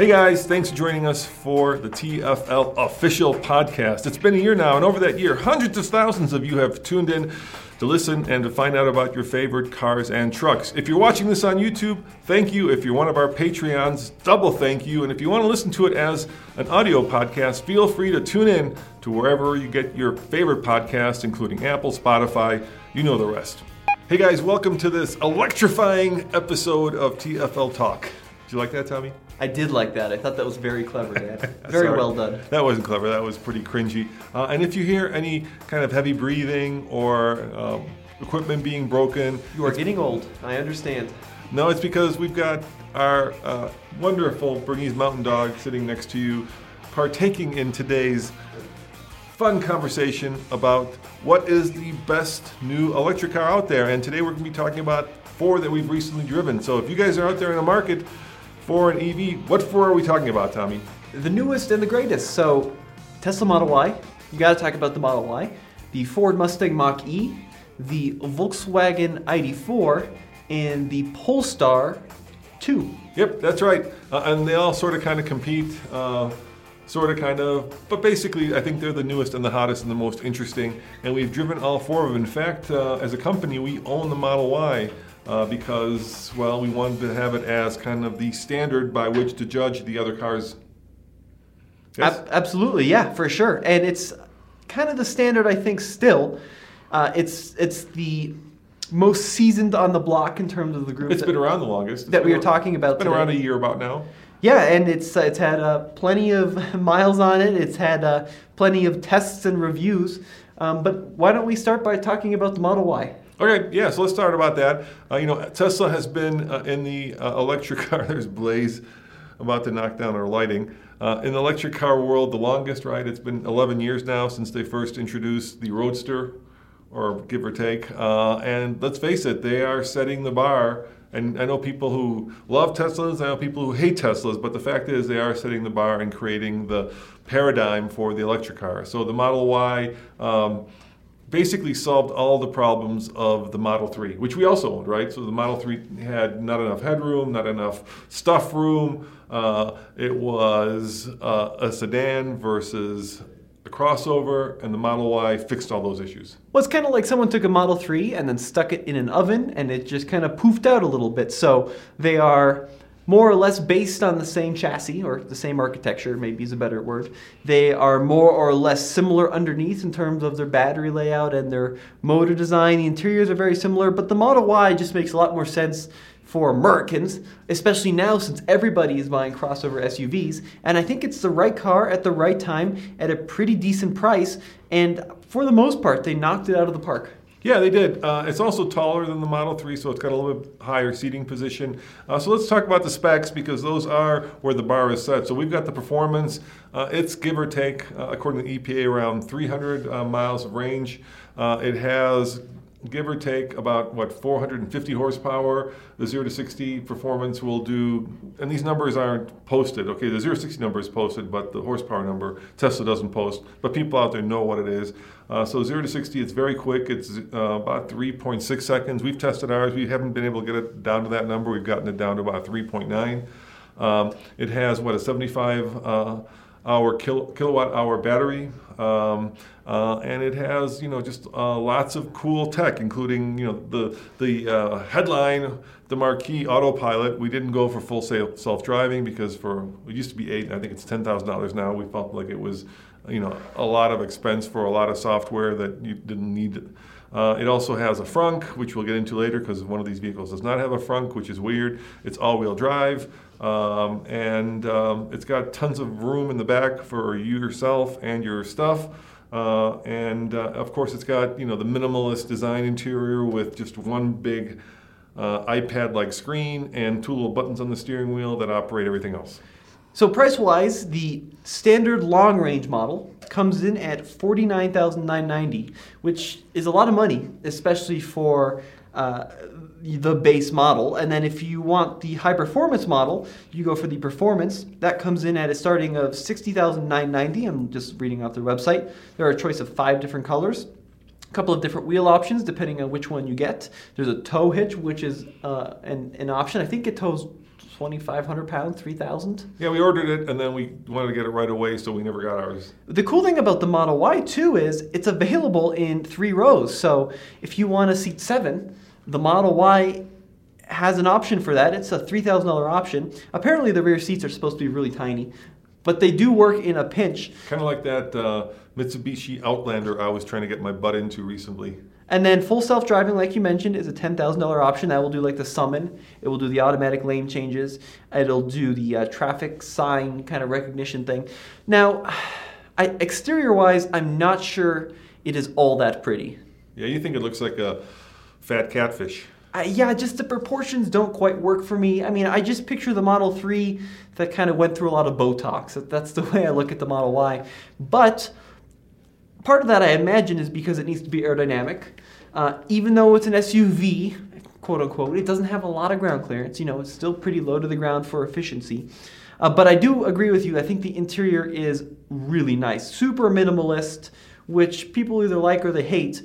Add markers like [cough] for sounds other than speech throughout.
Hey guys, thanks for joining us for the TFL official podcast. It's been a year now, and over that year, hundreds of thousands of you have tuned in to listen and to find out about your favorite cars and trucks. If you're watching this on YouTube, thank you. If you're one of our Patreons, double thank you. And if you want to listen to it as an audio podcast, feel free to tune in to wherever you get your favorite podcast, including Apple, Spotify, you know the rest. Hey guys, welcome to this electrifying episode of TFL Talk. Did you like that, Tommy? I did like that. I thought that was very clever, Dad. [laughs] Very Sorry. well done. That wasn't clever. That was pretty cringy. Uh, and if you hear any kind of heavy breathing or um, equipment being broken, You are getting old. I understand. no, it's because we've got our uh, wonderful Bernese Mountain Dog sitting next to you, partaking in today's fun conversation about what is the best new electric car out there. And today we're going to be talking about four that we've recently driven. So if you guys are out there in the market for an EV, what four are we talking about, Tommy? The newest and the greatest. So, Tesla Model Y. You got to talk about the Model Y. The Ford Mustang Mach E. The Volkswagen ID4. And the Polestar 2. Yep, that's right. Uh, and they all sort of kind of compete, uh, sort of kind of, but basically, I think they're the newest and the hottest and the most interesting. And we've driven all four of them. In fact, uh, as a company, we own the Model Y. Uh, because, well, we wanted to have it as kind of the standard by which to judge the other cars. Yes? Ab- absolutely, yeah, for sure. And it's kind of the standard, I think, still. Uh, it's it's the most seasoned on the block in terms of the group. it's that- been around the longest. It's that we are talking about It's been around a year about now. Yeah, and it's uh, it's had uh, plenty of [laughs] miles on it. It's had uh, plenty of tests and reviews. Um, but why don't we start by talking about the Model Y? Okay, yeah, so let's start about that. Uh, you know, Tesla has been uh, in the uh, electric [laughs] car, there's Blaze about to knock down our lighting. Uh, in the electric car world, the longest, right? It's been 11 years now since they first introduced the Roadster, or give or take. Uh, and let's face it, they are setting the bar. And I know people who love Teslas, I know people who hate Teslas, but the fact is they are setting the bar and creating the paradigm for the electric car. So the Model Y, um, basically solved all the problems of the Model 3, which we also owned, right? So the Model 3 had not enough headroom, not enough stuff room. Uh, it was uh, a sedan versus a crossover, and the Model Y fixed all those issues. Well, it's kind of like someone took a Model 3 and then stuck it in an oven and it just kind of poofed out a little bit. So they are more or less based on the same chassis or the same architecture, maybe is a better word. They are more or less similar underneath in terms of their battery layout and their motor design. The interiors are very similar, but the Model Y just makes a lot more sense for Americans, especially now since everybody is buying crossover SUVs. And I think it's the right car at the right time at a pretty decent price. And for the most part, they knocked it out of the park. Yeah, they did. Uh, it's also taller than the Model 3, so it's got a little bit higher seating position. Uh, so let's talk about the specs because those are where the bar is set. So we've got the performance. Uh, it's give or take, uh, according to EPA, around 300 uh, miles of range. Uh, it has give or take about what 450 horsepower. The 0 to 60 performance will do, and these numbers aren't posted. Okay, the 0 to 60 number is posted, but the horsepower number Tesla doesn't post. But people out there know what it is. Uh, so 0 to 60, it's very quick. It's uh, about 3.6 seconds. We've tested ours. We haven't been able to get it down to that number. We've gotten it down to about 3.9. Um, it has what a 75 uh, hour kil- kilowatt hour battery. Um, uh, and it has, you know, just uh, lots of cool tech, including, you know, the the headline, the marquee autopilot. We didn't go for full self-driving because for it used to be eight. I think it's ten thousand dollars now. We felt like it was, you know, a lot of expense for a lot of software that you didn't need. Uh, it also has a frunk, which we'll get into later because one of these vehicles does not have a frunk, which is weird. It's all-wheel drive. Um, and um, it's got tons of room in the back for you yourself and your stuff. Uh, and uh, of course, it's got you know the minimalist design interior with just one big uh, iPad-like screen and two little buttons on the steering wheel that operate everything else. So price-wise, the standard long-range model comes in at forty-nine thousand nine ninety, which is a lot of money, especially for uh, the base model. And then if you want the high performance model, you go for the performance. That comes in at a starting of 60,990. I'm just reading off their website. There are a choice of five different colors. A couple of different wheel options depending on which one you get. There's a tow hitch, which is uh, an, an option. I think it tows 2,500 pounds, 3,000. Yeah, we ordered it and then we wanted to get it right away, so we never got ours. The cool thing about the Model Y too is it's available in three rows. So if you want a seat seven, the Model Y has an option for that. It's a $3,000 option. Apparently, the rear seats are supposed to be really tiny, but they do work in a pinch. Kind of like that uh, Mitsubishi Outlander I was trying to get my butt into recently. And then full self-driving, like you mentioned, is a $10,000 option. That will do like the summon. It will do the automatic lane changes. It'll do the uh, traffic sign kind of recognition thing. Now, I, exterior-wise, I'm not sure it is all that pretty. Yeah, you think it looks like a fat catfish. Uh, yeah, just the proportions don't quite work for me. I mean, I just picture the Model 3 that kind of went through a lot of Botox. That's the [laughs] way I look at the Model Y. But part of that, I imagine, is because it needs to be aerodynamic. Uh, even though it's an SUV, quote unquote, it doesn't have a lot of ground clearance. You know, it's still pretty low to the ground for efficiency. Uh, but I do agree with you. I think the interior is really nice, super minimalist, which people either like or they hate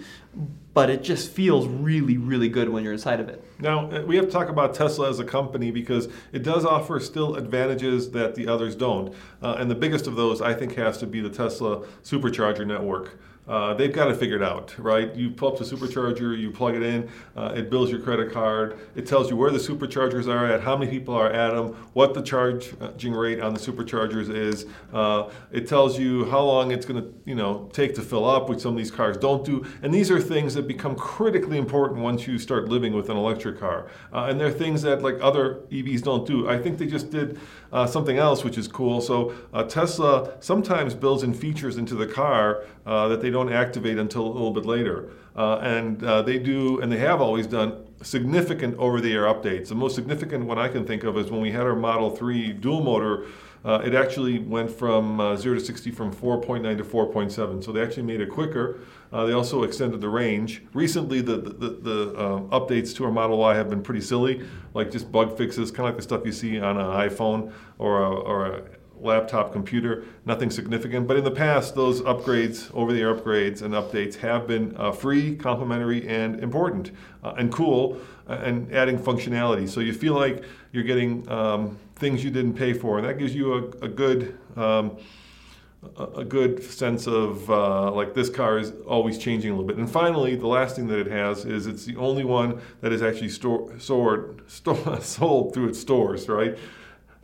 but it just feels really, really good when you're inside of it. Now, uh, we have to talk about Tesla as a company because it does offer still advantages that the others don't. Uh, and the biggest of those, I think, has to be the Tesla supercharger network. Uh, they've got it figured out, right? You pull up the supercharger, you plug it in, uh, it bills your credit card, it tells you where the superchargers are at, how many people are at them, what the charging rate on the superchargers is. Uh, it tells you how long it's going to, you know, take to fill up, which some of these cars don't do. And these are things that become critically important once you start living with an electric car. Uh, and they're things that like other EVs don't do. I think they just did uh, something else, which is cool. So uh, Tesla sometimes builds in features into the car that they don't activate until a little bit later. Uh, and uh, they do, and they have always done significant over-the-air updates. The most significant one I can think of is when we had our Model 3 dual motor. Uh, it actually went from uh, 0 to 60 from 4.9 to 4.7. So they actually made it quicker. Uh, they also extended the range. Recently, the, the, the, uh, updates to our Model Y have been pretty silly, like just bug fixes, kind of like the stuff you see on an iPhone or a, or a laptop computer, nothing significant. But in the past, those upgrades, over the air upgrades and updates have been uh, free, complimentary, and important uh, and cool uh, and adding functionality. So you feel like you're getting um, things you didn't pay for, and that gives you a, a good. Um, a good sense of uh, like this car is always changing a little bit. And finally, the last thing that it has is it's the only one that is actually store, [laughs] sold through its stores, right?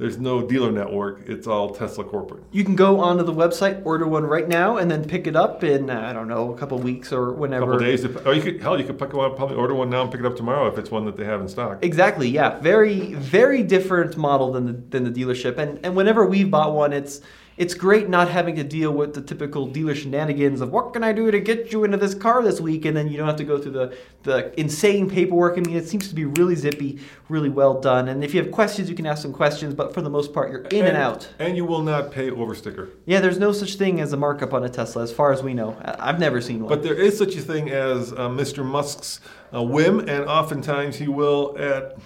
There's no dealer network. It's all Tesla corporate. You can go onto the website, order one right now, and then pick it up in uh, I don't know a couple weeks or whenever. A couple days. Or you could hell, you could pick one, probably order one now and pick it up tomorrow if it's one that they have in stock. Exactly. Yeah. Very very different model than the than the dealership. And and whenever we've bought one, it's it's great not having to deal with the typical dealer shenanigans of what can I do to get you into this car this week, and then you don't have to go through the, the insane paperwork. I mean, it seems to be really zippy, really well done. And if you have questions, you can ask some questions, but for the most part, you're in and, and out. And you will not pay over sticker. Yeah, there's no such thing as a markup on a Tesla, as far as we know. I've never seen one. But there is such a thing as uh, Mr. Musk's uh, whim, and oftentimes he will at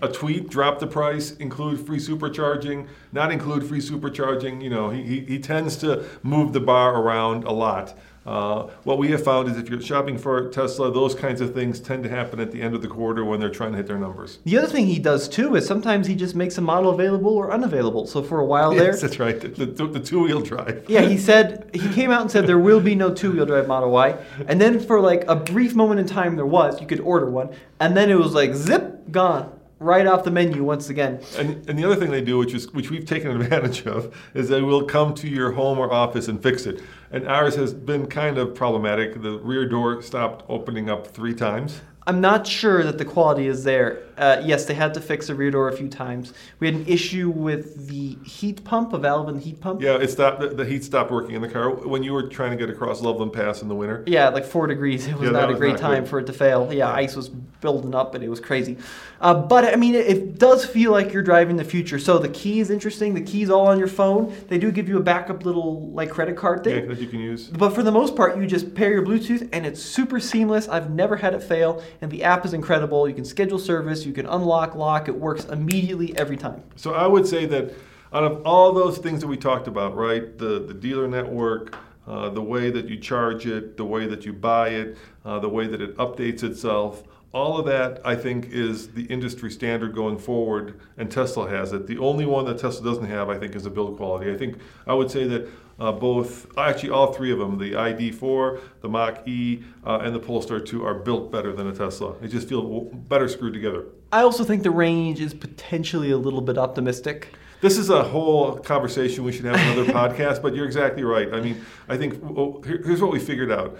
a tweet, drop the price, include free supercharging, not include free supercharging. You know, he, he, he tends to move the bar around a lot. Uh, what we have found is if you're shopping for Tesla, those kinds of things tend to happen at the end of the quarter when they're trying to hit their numbers. The other thing he does too is sometimes he just makes a model available or unavailable. So for a while there, Yes, that's right. The, the, the two-wheel drive. yeah, he said he came out and said there will be no two-wheel drive Model Y, and then for like a brief moment in time there was. You could order one, and then it was like zip gone right off the menu once again. And, and the other thing they do, which is which we've taken [laughs] advantage of, is they will come to your home or office and fix it. And ours has been kind of problematic. The rear door stopped opening up three times. I'm not sure that the quality is there. Uh, yes, they had to fix the rear door a few times. We had an issue with the heat pump, a valve in the heat pump. Yeah, it stopped. The, the heat stopped working in the car when you were trying to get across Loveland Pass in the winter. Yeah, like four degrees. It was Yeah, not a great not time good. for it to fail. Yeah, ice was building up and it was crazy. Uh, but I mean, it, it does feel like you're driving the future. So the key is interesting. The key's all on your phone. They do give you a backup little like credit card Yeah, thing. that you can use. But for the most part, you just pair your Bluetooth and it's super seamless. I've never had it fail, and the app is incredible. You can schedule service, you can unlock, lock. It works immediately every time. So I would say that out of all those things that we talked about, right, the the dealer network, uh, the way that you charge it, the way that you buy it, uh, the way that it updates itself, all of that I think is the industry standard going forward, and Tesla has it. The only one that Tesla doesn't have, I think, is the build quality. I think I would say that. Uh, both, actually, all three of them, the ID4, the Mach E, uh, and the Polestar 2, are built better than a Tesla. They just feel better screwed together. I also think the range is potentially a little bit optimistic. This is a whole conversation we should have another [laughs] podcast, but you're exactly right. I mean, I think oh, here- here's what we figured out.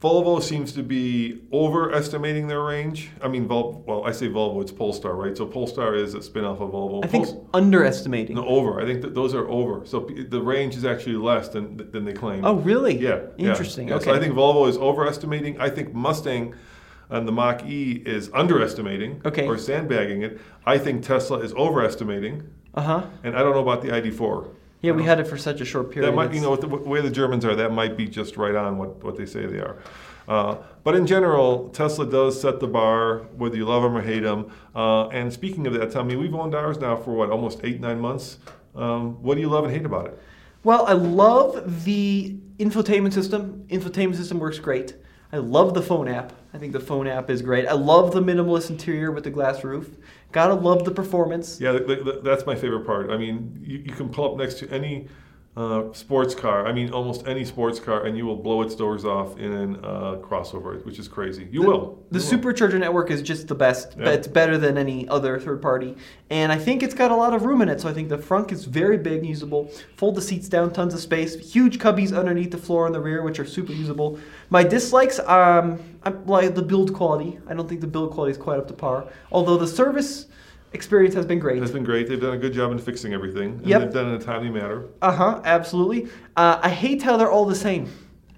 Volvo seems to be overestimating their range. I mean, Vol- well, I say Volvo, it's Polestar, right? So Polestar is a spin-off of Volvo. I think Pols- underestimating. no, over. I think that those are over. So p- the range is actually less than than they claim. Oh, really? Yeah. yeah, Interesting. yeah. Okay. So I think Volvo is overestimating. I think Mustang and the Mach E is underestimating Okay. or sandbagging it. I think Tesla is overestimating. Uh huh. And I don't know about the ID4. Yeah, we had it for such a short period. That might, you know, with the way the Germans are, that might be just right on what, what they say they are. Uh, but in general, Tesla does set the bar, whether you love them or hate them. Uh, and speaking of that, Tommy, we've owned ours now for what, almost eight, nine months. Um, what do you love and hate about it? Well, I love the infotainment system. Infotainment system works great. I love the phone app. I think the phone app is great. I love the minimalist interior with the glass roof. Gotta love the performance. Yeah, th- th- that's my favorite part. I mean, you, you can pull up next to any uh, sports car. I mean, almost any sports car, and you will blow its doors off in a uh, crossover, which is crazy. You will. The You will. supercharger network is just the best. Yeah. It's better than any other third party. And I think it's got a lot of room in it. So I think the front is very big and usable. Fold the seats down, tons of space. Huge cubbies underneath the floor in the rear, which are super usable. My dislikes, um, I like the build quality. I don't think the build quality is quite up to par. Although the service experience has been great. has been great. They've done a good job in fixing everything. And Yep. They've done it in a timely manner. Uh huh, absolutely. Uh, I hate how they're all the same.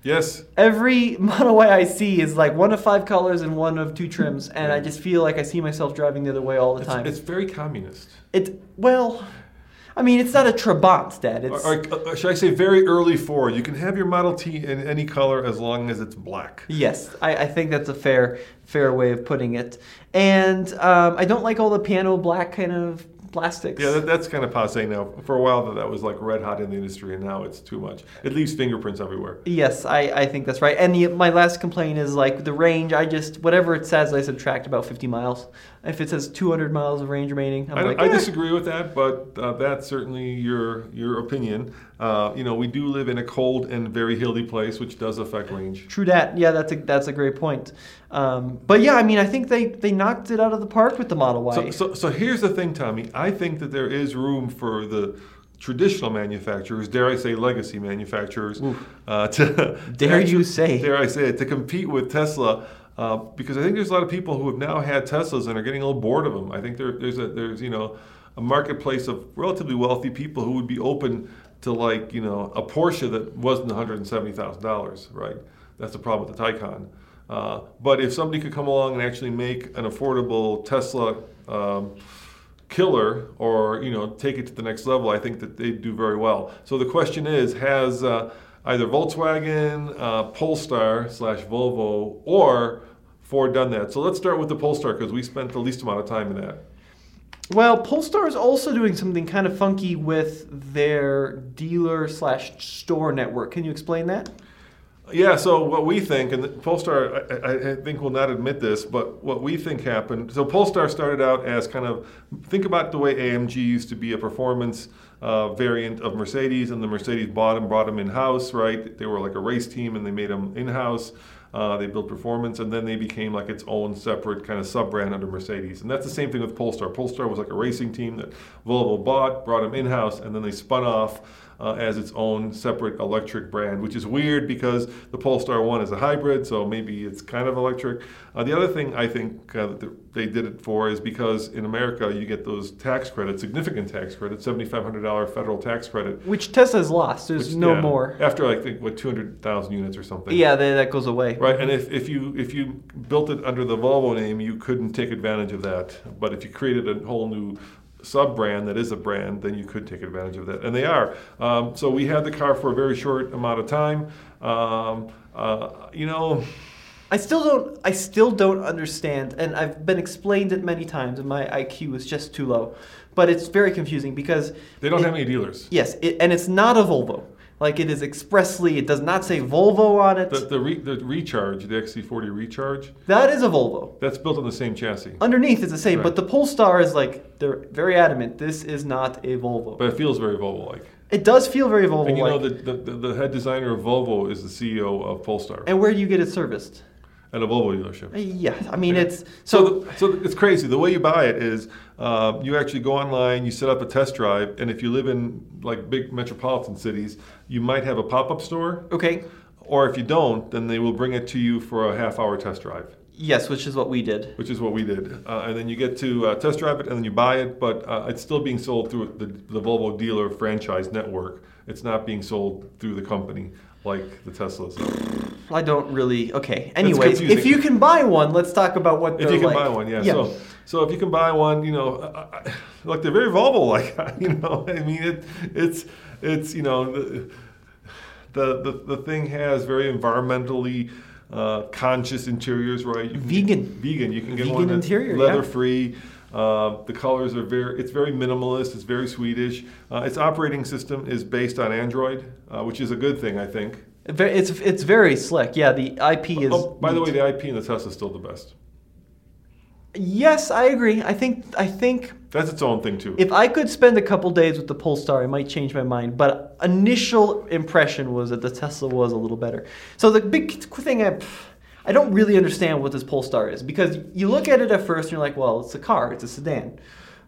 Yes. Every [laughs] Model I see is like one of five colors and one of two trims, and I just feel like I see myself driving the other way all the It's, time. it's very communist. It well, I mean, it's not a Trabant, Dad. It's Or, or, uh, should I say very early Ford? You can have your Model T in any color as long as it's black. yes, I, I think that's a fair fair way of putting it. And um, I don't like all the piano black kind of plastics. Yeah, that, that's kind of passe now. For a while, that, that was like red hot in the industry, and now it's too much. It leaves fingerprints everywhere. Yes, I, I think that's right. And the, my last complaint is like the range. I just whatever it says, I subtract about 50 miles. If it says 200 miles of range remaining, I'm I, like, I eh. disagree with that, but uh, that's certainly your your opinion. Uh, you know, we do live in a cold and very hilly place, which does affect range. True that. Yeah, that's a that's a great point. Um, but yeah, I mean, I think they they knocked it out of the park with the Model Y. So, so, so here's the thing, Tommy. I think that there is room for the traditional manufacturers, dare I say legacy manufacturers, uh, to Dare [laughs] you say. dare I say it, to compete with Tesla. Uh, because I think there's a lot of people who have now had Teslas and are getting a little bored of them. I think there, there's a there's you know a marketplace of relatively wealthy people who would be open to like you know a Porsche that wasn't 170 thousand dollars, right? That's the problem with the Taycan. Uh, but if somebody could come along and actually make an affordable Tesla um, killer or you know take it to the next level, I think that they'd do very well. So the question is, has uh, either Volkswagen, uh, Polestar slash Volvo, or Ford done that? So let's start with the Polestar because we spent the least amount of time in that. well, Polestar is also doing something kind of funky with their dealer slash store network. Can you explain that? Yeah, so what we think, and Polestar, I, I, I, think will not admit this, but what we think happened. So Polestar started out as kind of think about the way AMG used to be a performance uh, variant of Mercedes, and the Mercedes bought them, brought them in house, right? They were like a race team, and they made them in house. Uh, they built performance, and then they became like its own separate kind of sub brand under Mercedes. And that's the same thing with Polestar. Polestar was like a racing team that Volvo bought, brought them in house, and then they spun off uh, as its own separate electric brand, which is weird because the Polestar 1 is a hybrid, so maybe it's kind of electric. Uh, the other thing I think uh, that they did it for is because in America you get those tax credits, significant tax credits, $7,500 federal tax credit. Which Tesla's lost. There's which, no yeah, more. After I think what 200,000 units or something. Yeah, they, that goes away. Right, and if, if you if you built it under the Volvo name, you couldn't take advantage of that. But if you created a whole new sub brand that is a brand, then you could take advantage of that. And they are. Um, so we had the car for a very short amount of time. Um, uh, you know. I still don't. I still don't understand, and I've been explained it many times, and my IQ is just too low. But it's very confusing because they don't it, have any dealers. Yes, it, and it's not a Volvo. Like it is expressly, it does not say Volvo on it. The, the, re, the Recharge, the XC40 Recharge. That is a Volvo. That's built on the same chassis. Underneath it's the same, right. but the Polestar is like they're very adamant. This is not a Volvo. But it feels very Volvo-like. It does feel very Volvo-like. And you know the, the, the head designer of Volvo is the CEO of Polestar. And where do you get it serviced? At a Volvo dealership. Uh, yeah, I mean yeah. it's so. So, so, it's crazy. The way you buy it is uh, you actually go online, you set up a test drive, and if you live in like big metropolitan cities, you might have a pop-up store. Okay. Or if you don't, then they will bring it to you for a half-hour test drive. Yes, which is what we did. Which is what we did, uh, and then you get to uh, test drive it, and then you buy it, but uh, it's still being sold through the, the Volvo dealer franchise network. It's not being sold through the company like the Teslas. I don't really. Okay. Anyways, if you can buy one, let's talk about what. If you can like. buy one, yeah. yeah. So, so if you can buy one, you know, uh, like they're very Volvo like. [laughs] You know, I mean, it, it's it's you know, the, the the the thing has very environmentally. Uh, conscious interiors, right? You vegan. Vegan. You can get vegan one interior, leather free. Uh, the colors are very, it's very minimalist, it's very Swedish. Uh, its operating system is based on Android, uh, which is a good thing, I think. It's, it's very slick. Yeah, the IP is. Oh, by neat. the way, the IP in the Tesla is still the best. Yes, I agree. I think I think that's its own thing too. If I could spend a couple days with the Polestar, I might change my mind. But initial impression was that the Tesla was a little better. So the big thing I I don't really understand what this Polestar is because you look at it at first and you're like, well, it's a car, it's a sedan.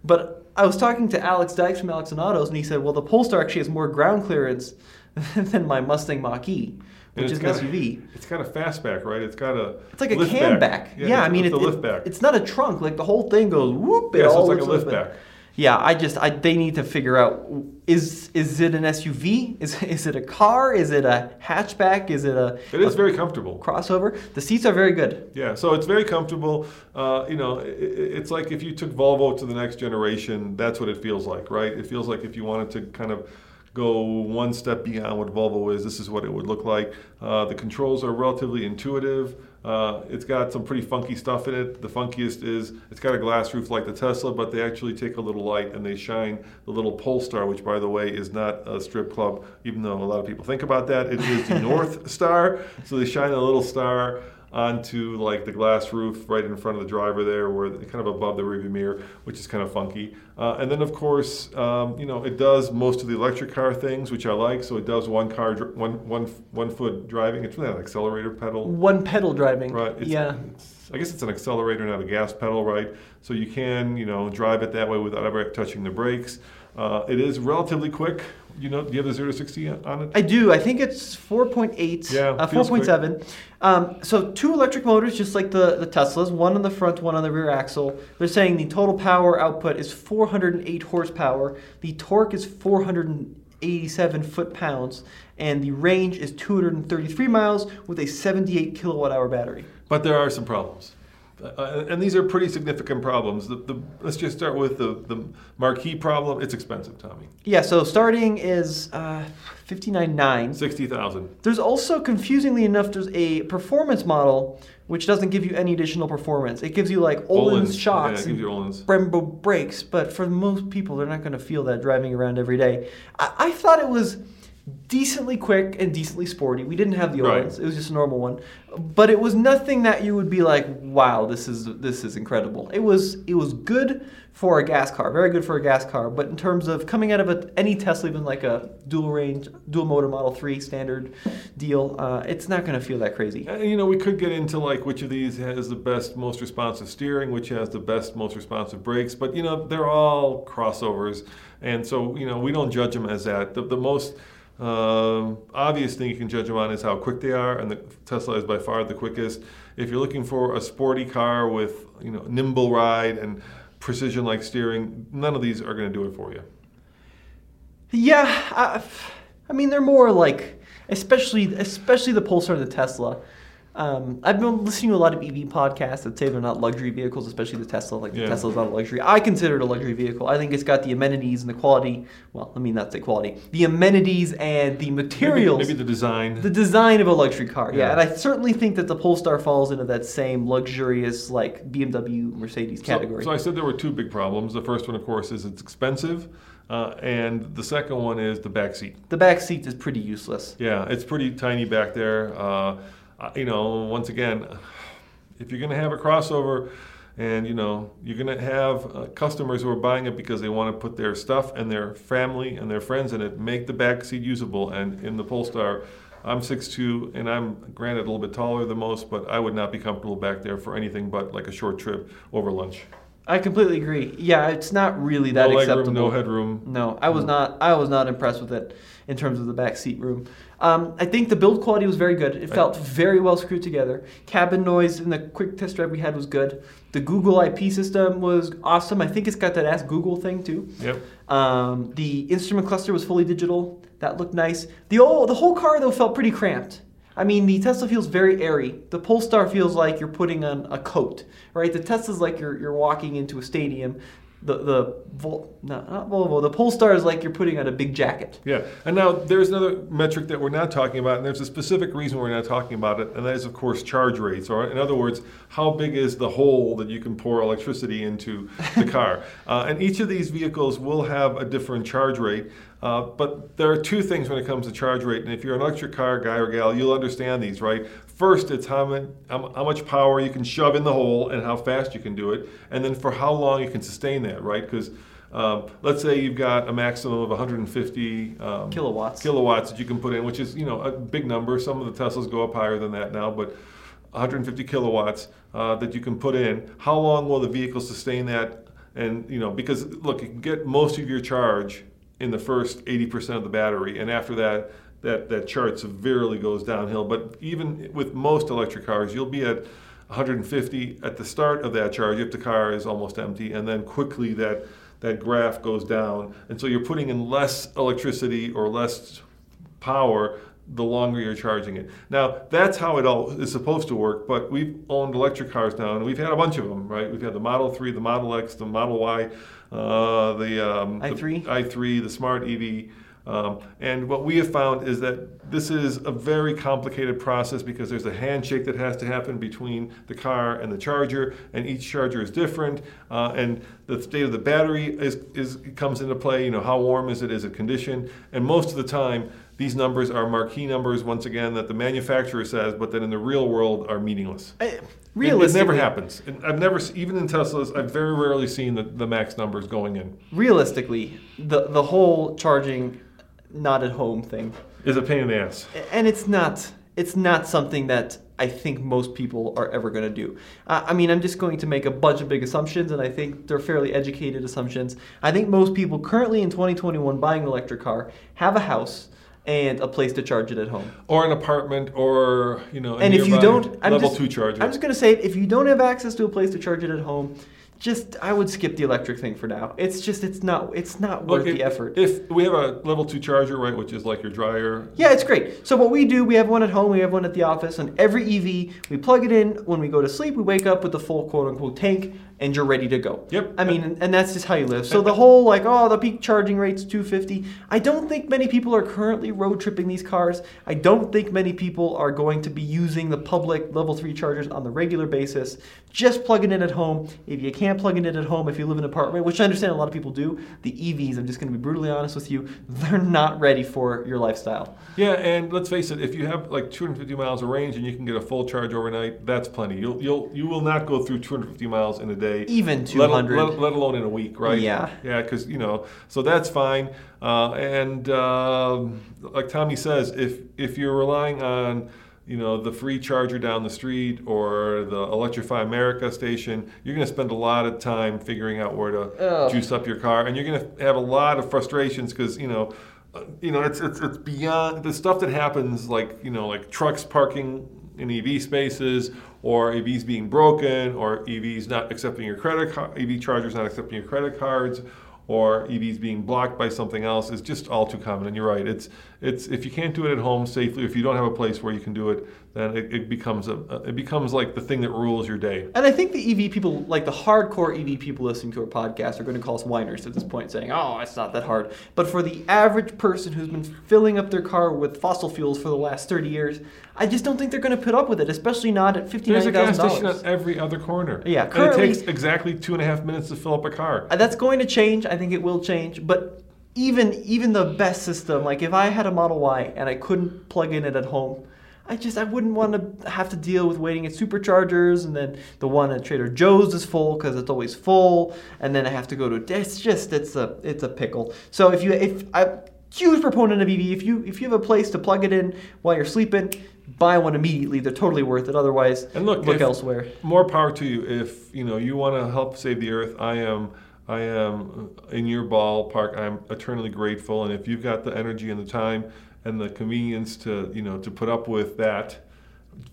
But I was talking to Alex Dykes from Alex on Autos, and he said, well, the Polestar actually has more ground clearance [laughs] than my Mustang Mach-E, which is an SUV. It's got a fastback, right? It's got a It's like a Kammback. Yeah, yeah I mean, it's, it, lift back. it's not a trunk. Like the whole thing goes whoop. It yeah, so it's like a lift back yeah, I just I, they need to figure out is is it an SUV? Is is it a car? Is it a hatchback? Is it a? It is very comfortable. Crossover. The seats are very good. Yeah, so it's very comfortable. Uh, you know, it, it's like if you took Volvo to the next generation, that's what it feels like, right? It feels like if you wanted to kind of go one step beyond what Volvo is, this is what it would look like. Uh, the controls are relatively intuitive. Uh, it's got some pretty funky stuff in it. The funkiest is it's got a glass roof like the Tesla, but they actually take a little light and they shine the little Polestar, which by the way is not a strip club, even though a lot of people think about that. It is the [laughs] North Star. So they shine a little star onto like the glass roof right in front of the driver there, where kind of above the rearview mirror, which is kind of funky. Uh, and then of course, um, you know, it does most of the electric car things, which I like. So it does one car, one one one foot driving. It's really an accelerator pedal. One pedal driving. Right. It's, yeah. It's, I guess it's an accelerator, not a gas pedal, right? So you can, you know, drive it that way without ever touching the brakes. Uh, it is relatively quick. You know, do you have the zero to sixty on it? I do. I think it's four point eight. Yeah, uh, four point seven. Um, so two electric motors, just like the the Teslas. One on the front, one on the rear axle. They're saying the total power output is four hundred and eight horsepower. The torque is four hundred and eighty-seven foot pounds, and the range is two hundred and thirty-three miles with a seventy-eight kilowatt hour battery. But there are some problems. Uh, and these are pretty significant problems. The, the, let's just start with the, the Mach-E problem. It's expensive, Tommy. Yeah, so starting is uh, fifty nine nine. Sixty thousand. There's also, confusingly enough, there's a performance model which doesn't give you any additional performance. It gives you like Öhlins, shocks, yeah, it gives you Öhlins. Brembo brakes, but for most people, they're not going to feel that driving around every day. I, I thought it was decently quick and decently sporty. We didn't have the Right. Öhlins; it was just a normal one, but it was nothing that you would be like, "Wow, this is this is incredible." It was it was good for a gas car, very good for a gas car. But in terms of coming out of a, any Tesla, even like a dual range, dual motor Model Three standard deal, uh, it's not going to feel that crazy. And, you know, we could get into like which of these has the best, most responsive steering, which has the best, most responsive brakes, but you know, they're all crossovers. And so, you know, we don't judge them as that. The, the most um obvious thing you can judge them on is how quick they are, and the Tesla is by far the quickest. If you're looking for a sporty car with, you know, nimble ride and precision like steering, none of these are going to do it for you. Yeah, I, I mean they're more like, especially especially the Polestar and the Tesla. Um, I've been listening to a lot of EV podcasts that say they're not luxury vehicles, especially the Tesla. Like the Yeah. Tesla's not a luxury. I consider it a luxury vehicle. I think it's got the amenities and the quality. Well, I mean not say quality. The amenities and the materials. maybe the design. the design of a luxury car, yeah. Yeah. and I certainly think that the Polestar falls into that same luxurious, like BMW, Mercedes So- category. So, I said there were two big problems. The first one, of course, is it's expensive, uh, and the second one is the back seat. the back seat is pretty useless. Yeah, it's pretty tiny back there. Uh, uh, you know, once again, if you're going to have a crossover, and you know you're going to have uh, customers who are buying it because they want to put their stuff and their family and their friends in it, make the back seat usable. And in the Polestar, I'm 6'2", and I'm granted a little bit taller than most, but I would not be comfortable back there for anything but like a short trip over lunch. I completely agree. Yeah, it's not really that no acceptable. legroom, no headroom. No, I was not. I was not impressed with it in terms of the back seat room. Um, I think the build quality was very good. It felt very well screwed together. Cabin noise in the quick test drive we had was good. The Google IP system was awesome. I think it's got that Ask Google thing too. Yep. Um, the instrument cluster was fully digital. That looked nice. The whole the whole car though felt pretty cramped. I mean, the Tesla feels very airy. The Polestar feels like you're putting on a coat, right? The Tesla's like you're you're walking into a stadium. The the Vol, no, not Volvo. The Polestar is like you're putting on a big jacket. Yeah, and now there's another metric that we're not talking about, and there's a specific reason we're not talking about it, and that is, of course, charge rates. Or, in other words, how big is the hole that you can pour electricity into the car? [laughs] uh, and each of these vehicles will have a different charge rate. Uh, but there are two things when it comes to charge rate, and if you're an electric car guy or gal, you'll understand these, right? First, it's how, many, how how much power you can shove in the hole and how fast you can do it, and then for how long you can sustain that, right? Because um, let's say you've got a maximum of 150 um, Kilowatts. kilowatts that you can put in, which is you know a big number. Some of the Teslas go up higher than that now, but 150 kilowatts uh, that you can put in. How long will the vehicle sustain that? And you know because look, you can get most of your charge in the first 80% of the battery, and after that. That, that chart severely goes downhill, but even with most electric cars, you'll be at 150 at the start of that charge if the car is almost empty, and then quickly that that graph goes down, and so you're putting in less electricity or less power the longer you're charging it. Now that's how it all is supposed to work. But we've owned electric cars now, and we've had a bunch of them, right? We've had the Model 3, the Model X, the Model Y, uh, the um, i3? i3, the Smart EV. Um, and what we have found is that this is a very complicated process because there's a handshake that has to happen between the car and the charger, and each charger is different. Uh, and the state of the battery is, is comes into play. You know, how warm is it? Is it conditioned? And most of the time, these numbers are marquee numbers once again that the manufacturer says, but that in the real world are meaningless. Uh, It- It, never happens. And I've never, even in Teslas, I've very rarely seen the, the max numbers going in. realistically, the the whole charging not at home thing Is a pain in the ass. and it's not it's not something that I think most people are ever going to do. Uh, I mean, I'm just going to make a bunch of big assumptions, and I think they're fairly educated assumptions. I think most people currently in 2021 buying an electric car have a house and a place to charge it at home. Or an apartment, or you know, a and if you don't, I'm level just, two charger. I'm just going to say, if you don't have access to a place to charge it at home, just I would skip the electric thing for now. It's just it's not it's not worth if, the effort. If we have a level two charger, right, which is like your dryer. Yeah, it's great. So what we do, we have one at home, we have one at the office, and every EV, we plug it in when we go to sleep, we wake up with the full quote unquote tank, and you're ready to go. Yep. I mean, and, that's just how you live. So the whole like, oh, the peak charging rate's 250. I don't think many people are currently road tripping these cars. I don't think many people are going to be using the public level three chargers on the regular basis. Just plug it in at home. If you can't can't plug in it at home if you live in an apartment, which I understand a lot of people do. The EVs, I'm just going to be brutally honest with you, they're not ready for your lifestyle. Yeah, and let's face it, if you have like 250 miles of range and you can get a full charge overnight, that's plenty. You'll you'll you will not go through 250 miles in a day, Even let, 200. let, let alone in a week, right? Yeah. yeah, because you know, so that's fine. Uh, and um like Tommy says, if if you're relying on you know the free charger down the street or the Electrify America station, you're going to spend a lot of time figuring out where to Ugh. juice up your car, and you're going to have a lot of frustrations because you know uh, you know, it's, it's it's beyond the stuff that happens, like you know, like trucks parking in EV spaces, or EVs being broken, or EVs not accepting your credit card, EV chargers not accepting your credit cards, or EVs being blocked by something else is just all too common. And you're right, it's it's if you can't do it at home safely, if you don't have a place where you can do it, then it, it becomes a it becomes like the thing that rules your day. And I think the EV people, like the hardcore EV people listening to our podcast, are going to call us whiners at this point, saying, "Oh, it's not that hard." But for the average person who's been filling up their car with fossil fuels for the last 30 years, I just don't think they're going to put up with it, especially not at fifty There's nine a gas station on every other corner. Yeah, and it takes exactly two and a half minutes to fill up a car. Uh, That's going to change. I think it will change. But even even the best system, like if I had a Model Y and I couldn't plug in it at home, I just I wouldn't want to have to deal with waiting at superchargers and then the one at Trader Joe's is full because it's always full, and then I have to go to. It's just it's a it's a pickle. So if you if I huge proponent of EV, if you if you have a place to plug it in while you're sleeping. Buy one immediately. They're totally worth it. Otherwise, And look, look elsewhere. More power to you if you know you want to help save the earth. I am, I am in your ballpark. I'm eternally grateful. And if you've got the energy and the time and the convenience to you know to put up with that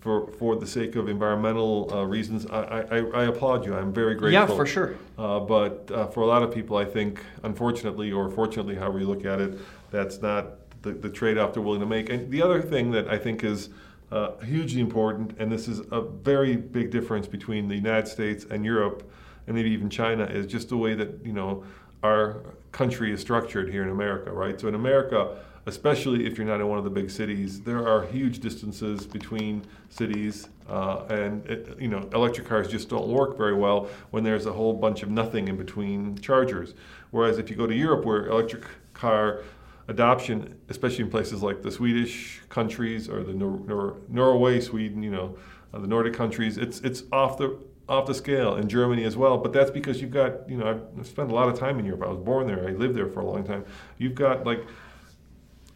for for the sake of environmental uh, reasons, I, I I applaud you. I'm very grateful. Yeah, for sure. Uh, but uh, for a lot of people, I think, unfortunately or fortunately, however you look at it, that's not the, the trade-off they're willing to make. And the other thing that I think is uh, hugely important, and this is a very big difference between the United States and Europe, and maybe even China, is just the way that you know our country is structured here in America, right? So in America, especially if you're not in one of the big cities, there are huge distances between cities, uh, and it, you know electric cars just don't work very well when there's a whole bunch of nothing in between chargers. Whereas if you go to Europe, where electric car adoption, especially in places like the Swedish countries or the Nor- Nor- Norway, Sweden, you know, uh, the Nordic countries, it's it's off the off the scale in Germany as well. But that's because you've got, you know, I've- spent a lot of time in Europe. I was born there. I lived there for a long time. You've got like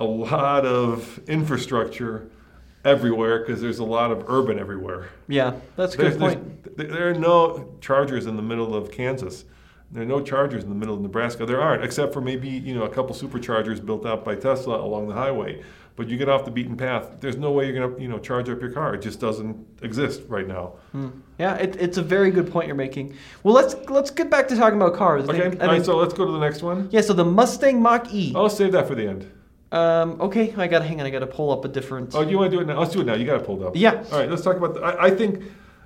a lot of infrastructure everywhere because there's a lot of urban everywhere. Yeah, that's a good There's- there's- point. There are no chargers in the middle of Kansas. There are no chargers in the middle of Nebraska. There aren't, except for maybe you know a couple superchargers built out by Tesla along the highway. But you get off the beaten path. There's no way you're gonna you know charge up your car. It just doesn't exist right now. Hmm. Yeah, it, it's a very good point you're making. Well, let's let's get back to talking about cars. I Okay. think- I All right. mean- So let's go to the next one. yeah, so the Mustang Mach E. I'll save that for the end. Um, okay, I got to hang on. I got to pull up a different. Oh, do you want to do it now? Let's do it now. You got to pull it up. Yeah. All right. Let's talk about. The, I, I think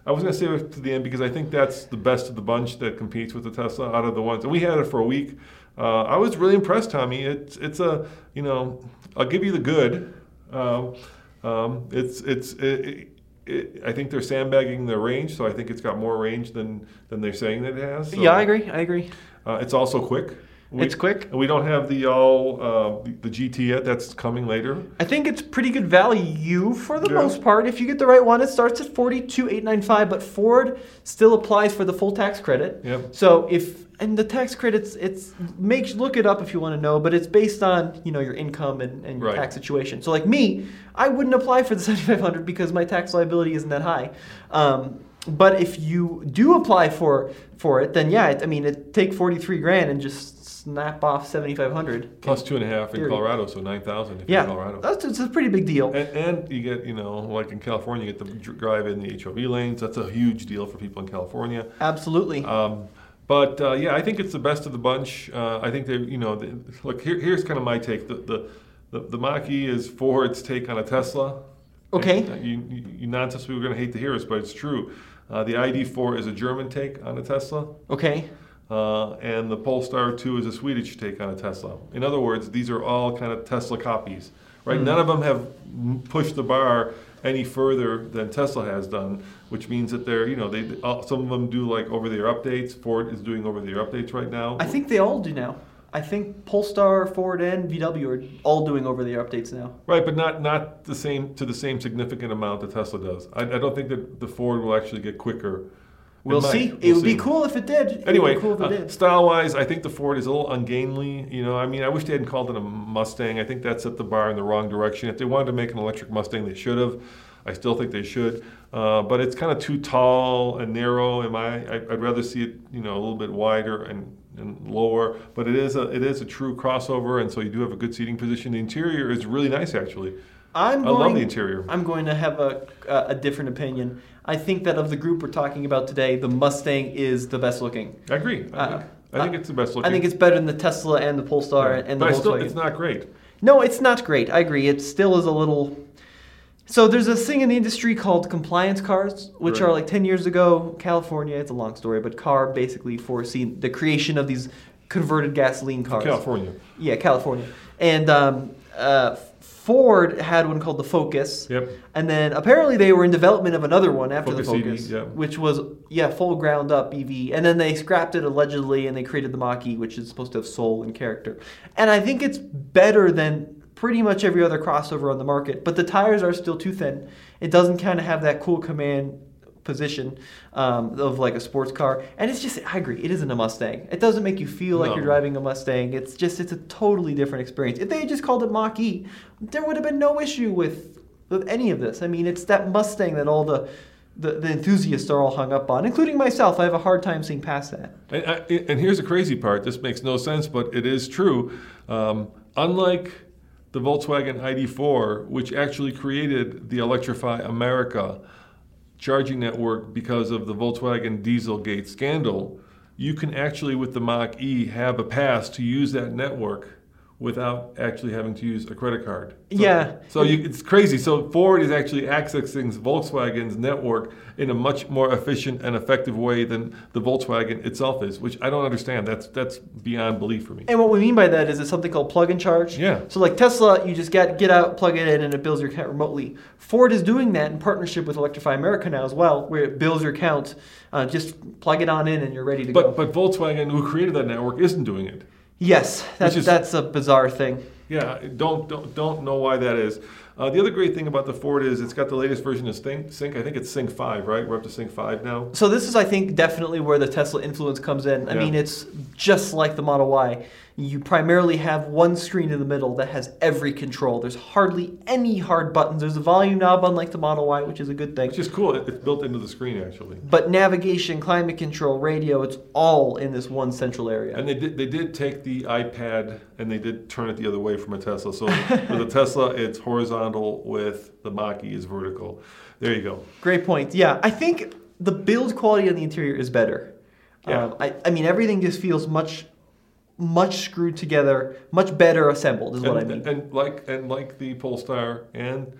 I was going to save it to the end because I think that's the best of the bunch that competes with the Tesla out of the ones. And we had it for a week. Uh, I was really impressed, Tommy. It's it's a you know I'll give you the good. Um, um, it's it's it, it, I think they're sandbagging the range, so I think it's got more range than than they're saying that it has. So, yeah, I agree. I agree. Uh, it's also quick. We- It's quick. We don't have the all uh, the, the GT yet. That's coming later. I think it's pretty good value for the Yeah. most part. If you get the right one, it starts at forty two eight nine five, but Ford still applies for the full tax credit. Yep. So if and the tax credits, it's make look it up if you want to know, but it's based on you know your income and, and your Right. tax situation. So like me, I wouldn't apply for the [laughs] seventy five hundred because my tax liability isn't that high. Um, but if you do apply for for it, then yeah, it, I mean, it take forty three grand and just snap off seventy five hundred. Plus two and a half in Colorado, so nine thousand if Yeah, you're in Colorado. that's it's a pretty big deal. And, and you get, you know, like in California, you get the drive in the HOV lanes. That's a huge deal for people in California. Absolutely. Um, but uh, yeah, I think it's the best of the bunch. Uh, I think they, you know, look here, here's kind of my take. The the the, the Mach-E is Ford's take on a Tesla. Okay. And, uh, you, you, you non-Tesla people are going to hate to hear this, but it's true. Uh, the ID4 is a German take on a Tesla. okay. Uh, and the Polestar 2 is a Swedish take on a Tesla. In other words, these are all kind of Tesla copies, right? None of them have pushed the bar any further than Tesla has done, which means that they're, you know, they uh, some of them do like over-the-air updates. Ford is doing over-the-air updates right now. I think they all do now. I think Polestar, Ford, and VW are all doing over-the-air updates now. Right, but not not the same to the same significant amount that Tesla does. I, I don't think that the Ford will actually get quicker. We'll see. We'll it would be cool if it did. It would be Anyway, cool uh, style-wise, I think the Ford is a little ungainly. You know, I mean, I wish they hadn't called it a Mustang. I think that set the bar in the wrong direction. If they wanted to make an electric Mustang, they should have. I still think they should, uh, but it's kind of too tall and narrow. Am I? I- I'd rather see it, you know, a little bit wider and, and lower. But it is a it is a true crossover, and so you do have a good seating position. The interior is really nice, actually. I'm I love the interior. I'm going to have a, a, a different opinion. I think that of the group we're talking about today, the Mustang is the best looking. I agree. I Uh, think, I think it's the best looking. I think it's better than the Tesla and the Polestar and the but I Volkswagen. still, it's not great. No, it's not great. I agree. It still is a little. So there's a thing in the industry called compliance cars, which Right. are like 10 years ago, California. It's a long story, but car basically foreseen the creation of these converted gasoline cars. California. Yeah, California. And um, uh, Ford had one called the Focus. Yep. And then apparently they were in development of another one after Focus the EV, Focus, yeah. which was yeah full ground up EV. And then they scrapped it allegedly, and they created the Mach-E, which is supposed to have soul and character. And I think it's better than pretty much every other crossover on the market. But the tires are still too thin. It doesn't kind of have that cool command position um, of like a sports car. And it's just I agree, it isn't a Mustang. It doesn't make you feel like No. you're driving a Mustang. It's just it's a totally different experience. If they had just called it Mach-E, there would have been no issue with with any of this. I mean, it's that Mustang that all the the, the enthusiasts are all hung up on, including myself. I have a hard time seeing past that. And, I, and here's the crazy part. This makes no sense, but it is true. Um, unlike the Volkswagen ID4, which actually created the Electrify America charging network because of the Volkswagen Dieselgate scandal, you can actually, with the Mach E, have a pass to use that network without actually having to use a credit card. So, Yeah. So you, it's crazy. So Ford is actually accessing Volkswagen's network in a much more efficient and effective way than the Volkswagen itself is, which I don't understand. That's that's beyond belief for me. And what we mean by that is it's something called plug and charge. Yeah. So like Tesla, you just get get out, plug it in, and it builds your account remotely. Ford is doing that in partnership with Electrify America now as well, where it builds your account. Uh, just plug it on in, and you're ready to go. But but Volkswagen, who created that network, isn't doing it. Yes, that's is- that's a bizarre thing. Yeah, don't don't don't know why that is. Uh, the other great thing about the Ford is it's got the latest version of Sync. Sync. I think it's Sync Five, right? We're up to Sync Five now. So this is, I think, definitely where the Tesla influence comes in. I Yeah. mean, it's just like the Model Y. You primarily have one screen in the middle that has every control. There's hardly any hard buttons. There's a volume knob, unlike the Model Y, which is a good thing. Which is cool. It's built into the screen actually. But navigation, climate control, radio, it's all in this one central area. And they did they did take the iPad and they did turn it the other way from a Tesla. So [laughs] with a Tesla, it's horizontal. With the Mach-E, is vertical. There you go. Great point. Yeah, I think the build quality on the interior is better. Yeah. Um, I, I mean, everything just feels much, much screwed together, much better assembled, is what I and, mean. and like and like the Polestar and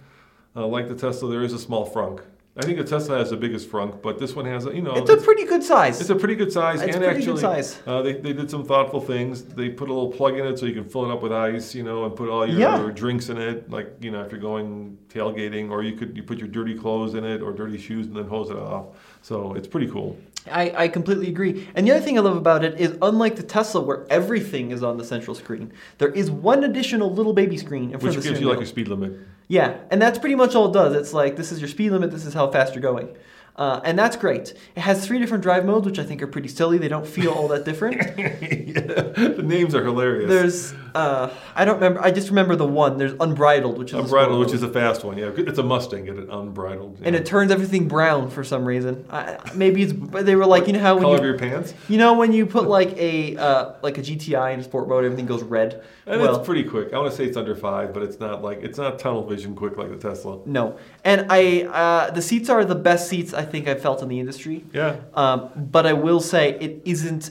uh, like the Tesla, there is a small frunk. I think the Tesla has the biggest frunk, but this one has a you know it's a pretty good size. It's a pretty good size, It's and pretty good actually, size. Uh, they, they did some thoughtful things. They put a little plug in it so you can fill it up with ice, you know, and put all your Yeah. drinks in it, like you know, if you're going tailgating, or you could you put your dirty clothes in it or dirty shoes and then hose it off. So it's pretty cool. I, I completely agree. And the other thing I love about it is, unlike the Tesla, where everything is on the central screen, there is one additional little baby screen in front Which of the gives you like your speed limit. Yeah, and that's pretty much all it does. It's like this is your speed limit, this is how fast you're going. Uh, and that's great. It has three different drive modes, which I think are pretty silly. They don't feel all that different. [laughs] the names are hilarious. There's, uh, I don't remember, I just remember the one. There's Unbridled, which is a unbridled, which is a fast one. Yeah, it's a Mustang. Get it unbridled. And it turns everything brown for some reason. I, maybe it's, they were like, you know how when color you, of your pants. you know when you put like a uh, like a GTI in a sport mode, everything goes red. And well, it's pretty quick. I want to say it's under five, but it's not like it's not tunnel vision quick like the Tesla. no. And I uh, the seats are the best seats I think I've felt in the industry. Yeah. Um, but I will say it isn't.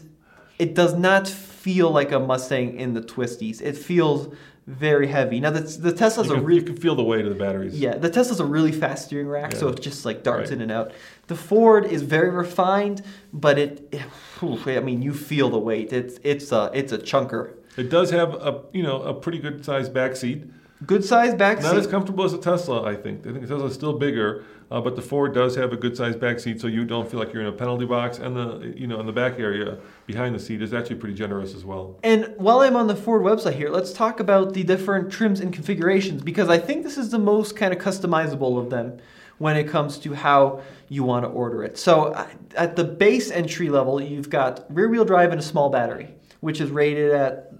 It does not feel like a Mustang in the twisties. It feels very heavy. Now the the Tesla's You a really you can feel the weight of the batteries. yeah, the Tesla's a really fast steering rack, so it just like darts Right. in and out. The Ford is very refined, but it, whew, [sighs] I mean, you feel the weight. It's it's a it's a chunker. It does have a you know a pretty good sized back seat. Good sized back Not seat. as comfortable as a Tesla, I think. I think the Tesla's still bigger, uh, but the Ford does have a good sized back seat, so you don't feel like you're in a penalty box. And the you know in the back area behind the seat is actually pretty generous as well. And while I'm on the Ford website here, let's talk about the different trims and configurations because I think this is the most kind of customizable of them when it comes to how you want to order it. So uh, at the base entry level, you've got rear wheel drive and a small battery, which is rated at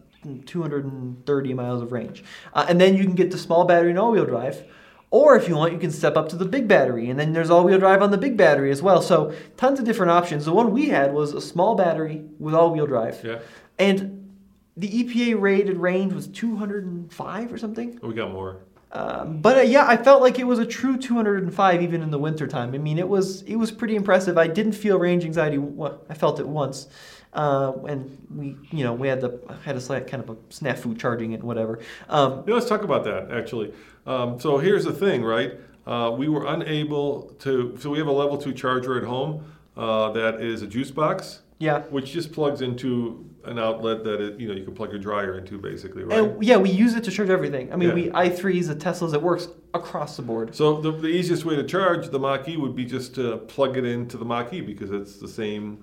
230 miles of range. Uh, and then you can get the small battery and all wheel drive. Or if you want, you can step up to the big battery, and then there's all-wheel drive on the big battery as well. So tons of different options. The one we had was a small battery with all-wheel drive. Yeah. And the EPA rated range was 205 or something. We got more. Um, but uh, yeah, I felt like it was a true 205 even in the wintertime. I mean, it was it was pretty impressive. I didn't feel range anxiety. Well, I felt it once, uh, and we you know we had the had a slight kind of a snafu charging it, whatever. Um, Yeah, let's talk about that actually. Um, so here's the thing, right? Uh, we were unable to. So we have a level two charger at home uh, that is a juice box, yeah. which just plugs into an outlet that it, you know you can plug your dryer into, basically, right? And yeah, we use it to charge everything. I mean, Yeah. we i3s, the Teslas, it works across the board. So the, the easiest way to charge the Mach E would be just to plug it into the Mach E because it's the same.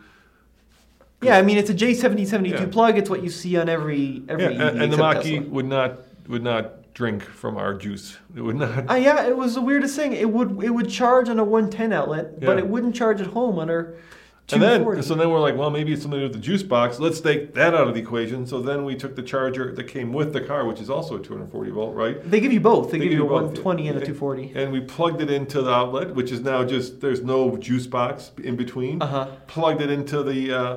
Yeah, I mean, it's a J1772 Yeah. plug. It's what you see on every every Yeah, and, and the Tesla. would not would not drink from our juice. It would not. Uh, yeah, it was the weirdest thing. It would it would charge on a 110 outlet, but it wouldn't charge at home on our And then, so then we're like, well, maybe it's something to do with the juice box. Let's take that out of the equation. So then we took the charger that came with the car, which is also a 240 volt, right? they give you both. They, They give you a both. 120 and a 240. And we plugged it into the outlet, which is now just there's no juice box in between. Uh-huh. Plugged it into the uh,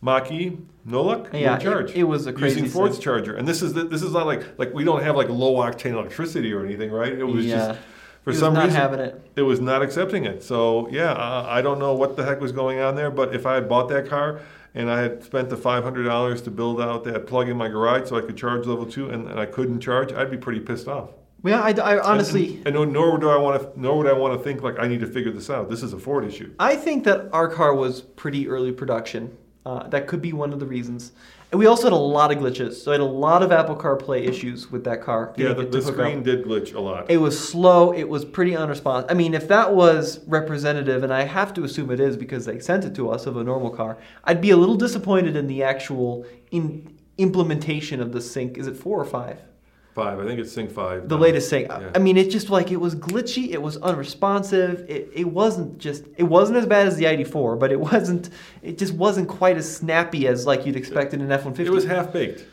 Mach-E, no luck, Yeah, no charge. it- it was a crazy using Ford's thing. charger. And this is the, this is not like like we don't have like low octane electricity or anything, right? It was Yeah. just for some not reason having it. it was not accepting it. So yeah, uh, I don't know what the heck was going on there. But if I had bought that car and I had spent the five hundred dollars to build out that plug in my garage so I could charge level two, and, and I couldn't charge, I'd be pretty pissed off. Yeah, I, I honestly, and, and, and nor do I want to, nor would I want to think like I need to figure this out. This is a Ford issue. I think that our car was pretty early production. Uh, that could be one of the reasons. And we also had a lot of glitches. So I had a lot of Apple CarPlay issues with that car. Yeah, the, the hook up. screen did glitch a lot. It was slow. It was pretty unresponsive. I mean, if that was representative, and I have to assume it is because they sent it to us of a normal car, I'd be a little disappointed in the actual in implementation of the sync. Is it four or five? Five, I think it's Sync five. The now. latest sync. Yeah. I mean, it just like it was glitchy. It was unresponsive. It, it wasn't just. It wasn't as bad as the ID4, but it wasn't. It just wasn't quite as snappy as like you'd expect in an F150. It was half baked.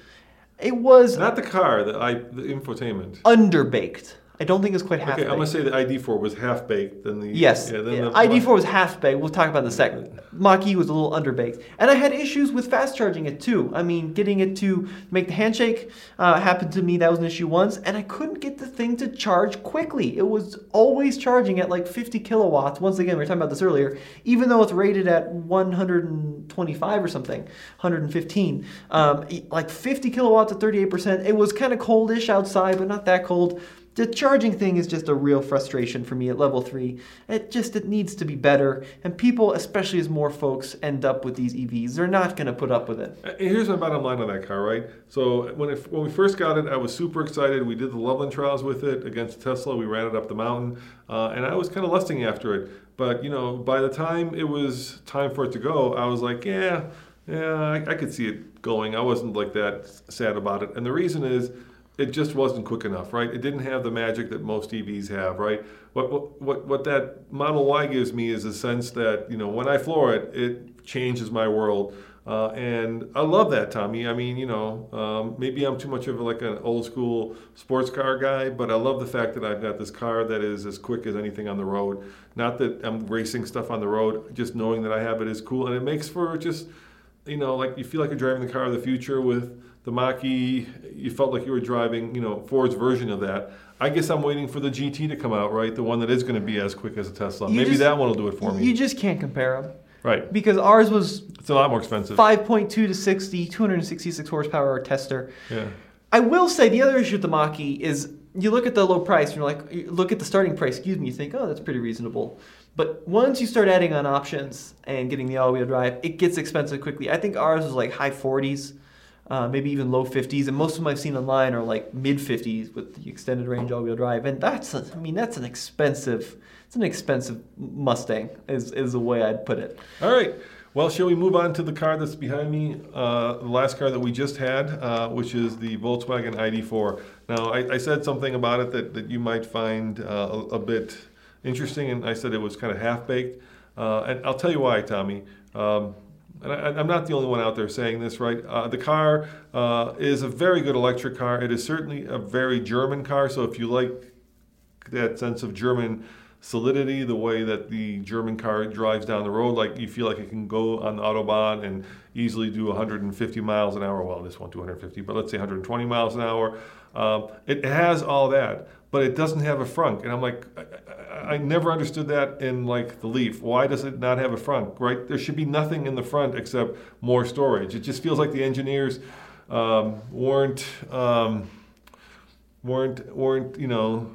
It was Not the car, the I, the infotainment. underbaked. I don't think it's quite half. Baked. Okay, I'm gonna say the ID4 was half baked. Then the Yes. yeah, then yeah. the- ID4 was half baked. We'll talk about in a second. Mach E was a little underbaked. And I had issues with fast charging it too. I mean, getting it to make the handshake uh, happened to me. That was an issue once. And I couldn't get the thing to charge quickly. It was always charging at like 50 kilowatts. Once again, we were talking about this earlier. Even though it's rated at 125 or something, 115. Um, like 50 kilowatts at 38%. It was kind of coldish outside, but not that cold. The charging thing is just a real frustration for me at level three. It just it needs to be better, and people, especially as more folks end up with these EVs, they're not going to put up with it. Uh, Here's my bottom line on that car, right? So when it, when we first got it, I was super excited. We did the Loveland trials with it against Tesla. We ran it up the mountain, uh, and I was kind of lusting after it. But you know, by the time it was time for it to go, I was like, yeah, yeah, I, I could see it going. I wasn't like that sad about it, and the reason is. It just wasn't quick enough, right? It didn't have the magic that most EVs have, right? What, what, what, that Model Y gives me is a sense that, you know, when I floor it, it changes my world. Uh, and I love that, Tommy. I mean, you know, um, maybe I'm too much of like an old school sports car guy, but I love the fact that I've got this car that is as quick as anything on the road. Not that I'm racing stuff on the road, just knowing that I have it is cool. And it makes for just, you know, like you feel like you're driving the car of the future with the Mach-E. You felt like you were driving, you know, Ford's version of that. I guess I'm waiting for the GT to come out, right? The one that is going to be as quick as a Tesla. You Maybe just- that one will do it for me. You just can't compare them right. because ours was It's a lot more expensive. 5.2 to 60, 266 horsepower tester. Yeah. I will say the other issue with the Mach-E is you look at the low price, and you're like, you look at the starting price, excuse me, you think, oh, that's pretty reasonable. But once you start adding on options and getting the all-wheel drive, it gets expensive quickly. I think ours was like high 40s. Uh, maybe even low 50s, and most of them I've seen online are like mid 50s with the extended range all-wheel drive, and that's a, I mean that's an expensive it's an expensive Mustang is is the way I'd put it. All right. Well, shall we move on to the car that's behind me? Uh, the last car that we just had, uh, which is the Volkswagen ID4. Now, I, I, said something about it that, that you might find uh, a, a, bit interesting, and I said it was kind of half baked. Uh, and I'll tell you why, Tommy. Um, and I, am not the only one out there saying this, right? Uh, the car uh, is a very good electric car. It is certainly a very German car. So if you like that sense of German solidity, the way that the German car drives down the road, like you feel like it can go on the autobahn and easily do 150 miles an hour. Well, this one 250, but let's say 120 miles an hour. Um, it has all that, but it doesn't have a frunk. And I'm like, I never understood that in like the Leaf. Why does it not have a front? Right? There should be nothing in the front except more storage. It just feels like the engineers um, weren't um, weren't weren't you know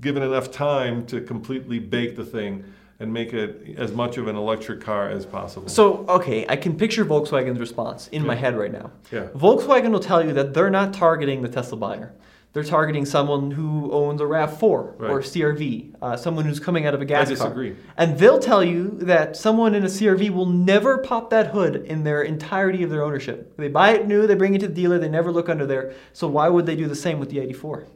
given enough time to completely bake the thing and make it as much of an electric car as possible. So, okay, I can picture Volkswagen's response in yeah. my head right now. Yeah. Volkswagen will tell you that they're not targeting the Tesla buyer they're targeting someone who owns a RAV4 right. or CRV, uh, someone who's coming out of a gas I disagree. car. And they'll tell you that someone in a CRV will never pop that hood in their entirety of their ownership. They buy it new, they bring it to the dealer, they never look under there. So why would they do the same with the ID4?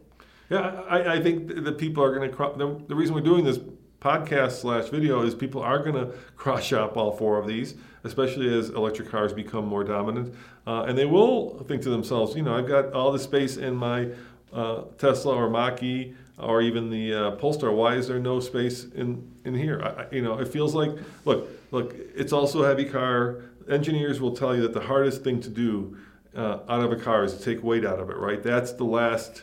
Yeah, I, I think that people are going to. The, the reason we're doing this podcast slash video is people are going [laughs] to cross shop all four of these, especially as electric cars become more dominant, uh, and they will think to themselves, you know, I've got all the space in my uh, Tesla or Mach-E or even the uh, Polestar. Why is there no space in in here? I, you know, it feels like look, look. It's also a heavy car. Engineers will tell you that the hardest thing to do uh, out of a car is to take weight out of it. Right? That's the last.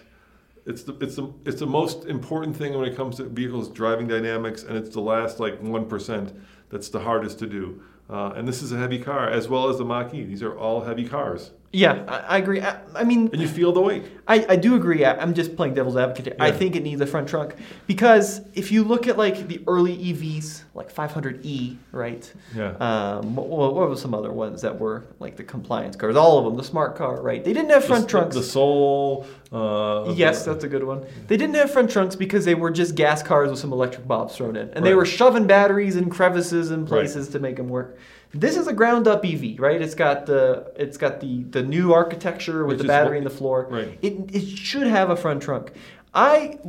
It's the it's the it's the most important thing when it comes to vehicles driving dynamics, and it's the last like one percent that's the hardest to do. Uh, and this is a heavy car, as well as the Mach-E. These are all heavy cars. Yeah, I, I agree. I, I, mean, and you feel the weight. I, I do agree. I, am just playing devil's advocate here. Yeah. I think it needs a front trunk because if you look at like the early EVs, like 500e, right? Yeah. Um, what, what were some other ones that were like the compliance cars? All of them, the smart car, right? They didn't have front the, trunks. The Soul. Uh, yes, the, that's a good one. They didn't have front trunks because they were just gas cars with some electric bobs thrown in, and right. they were shoving batteries in crevices and places right. to make them work. This is a ground up EV, right? It's got the it's got the the new architecture with Which the battery in the floor. Right. It it should have a front trunk. I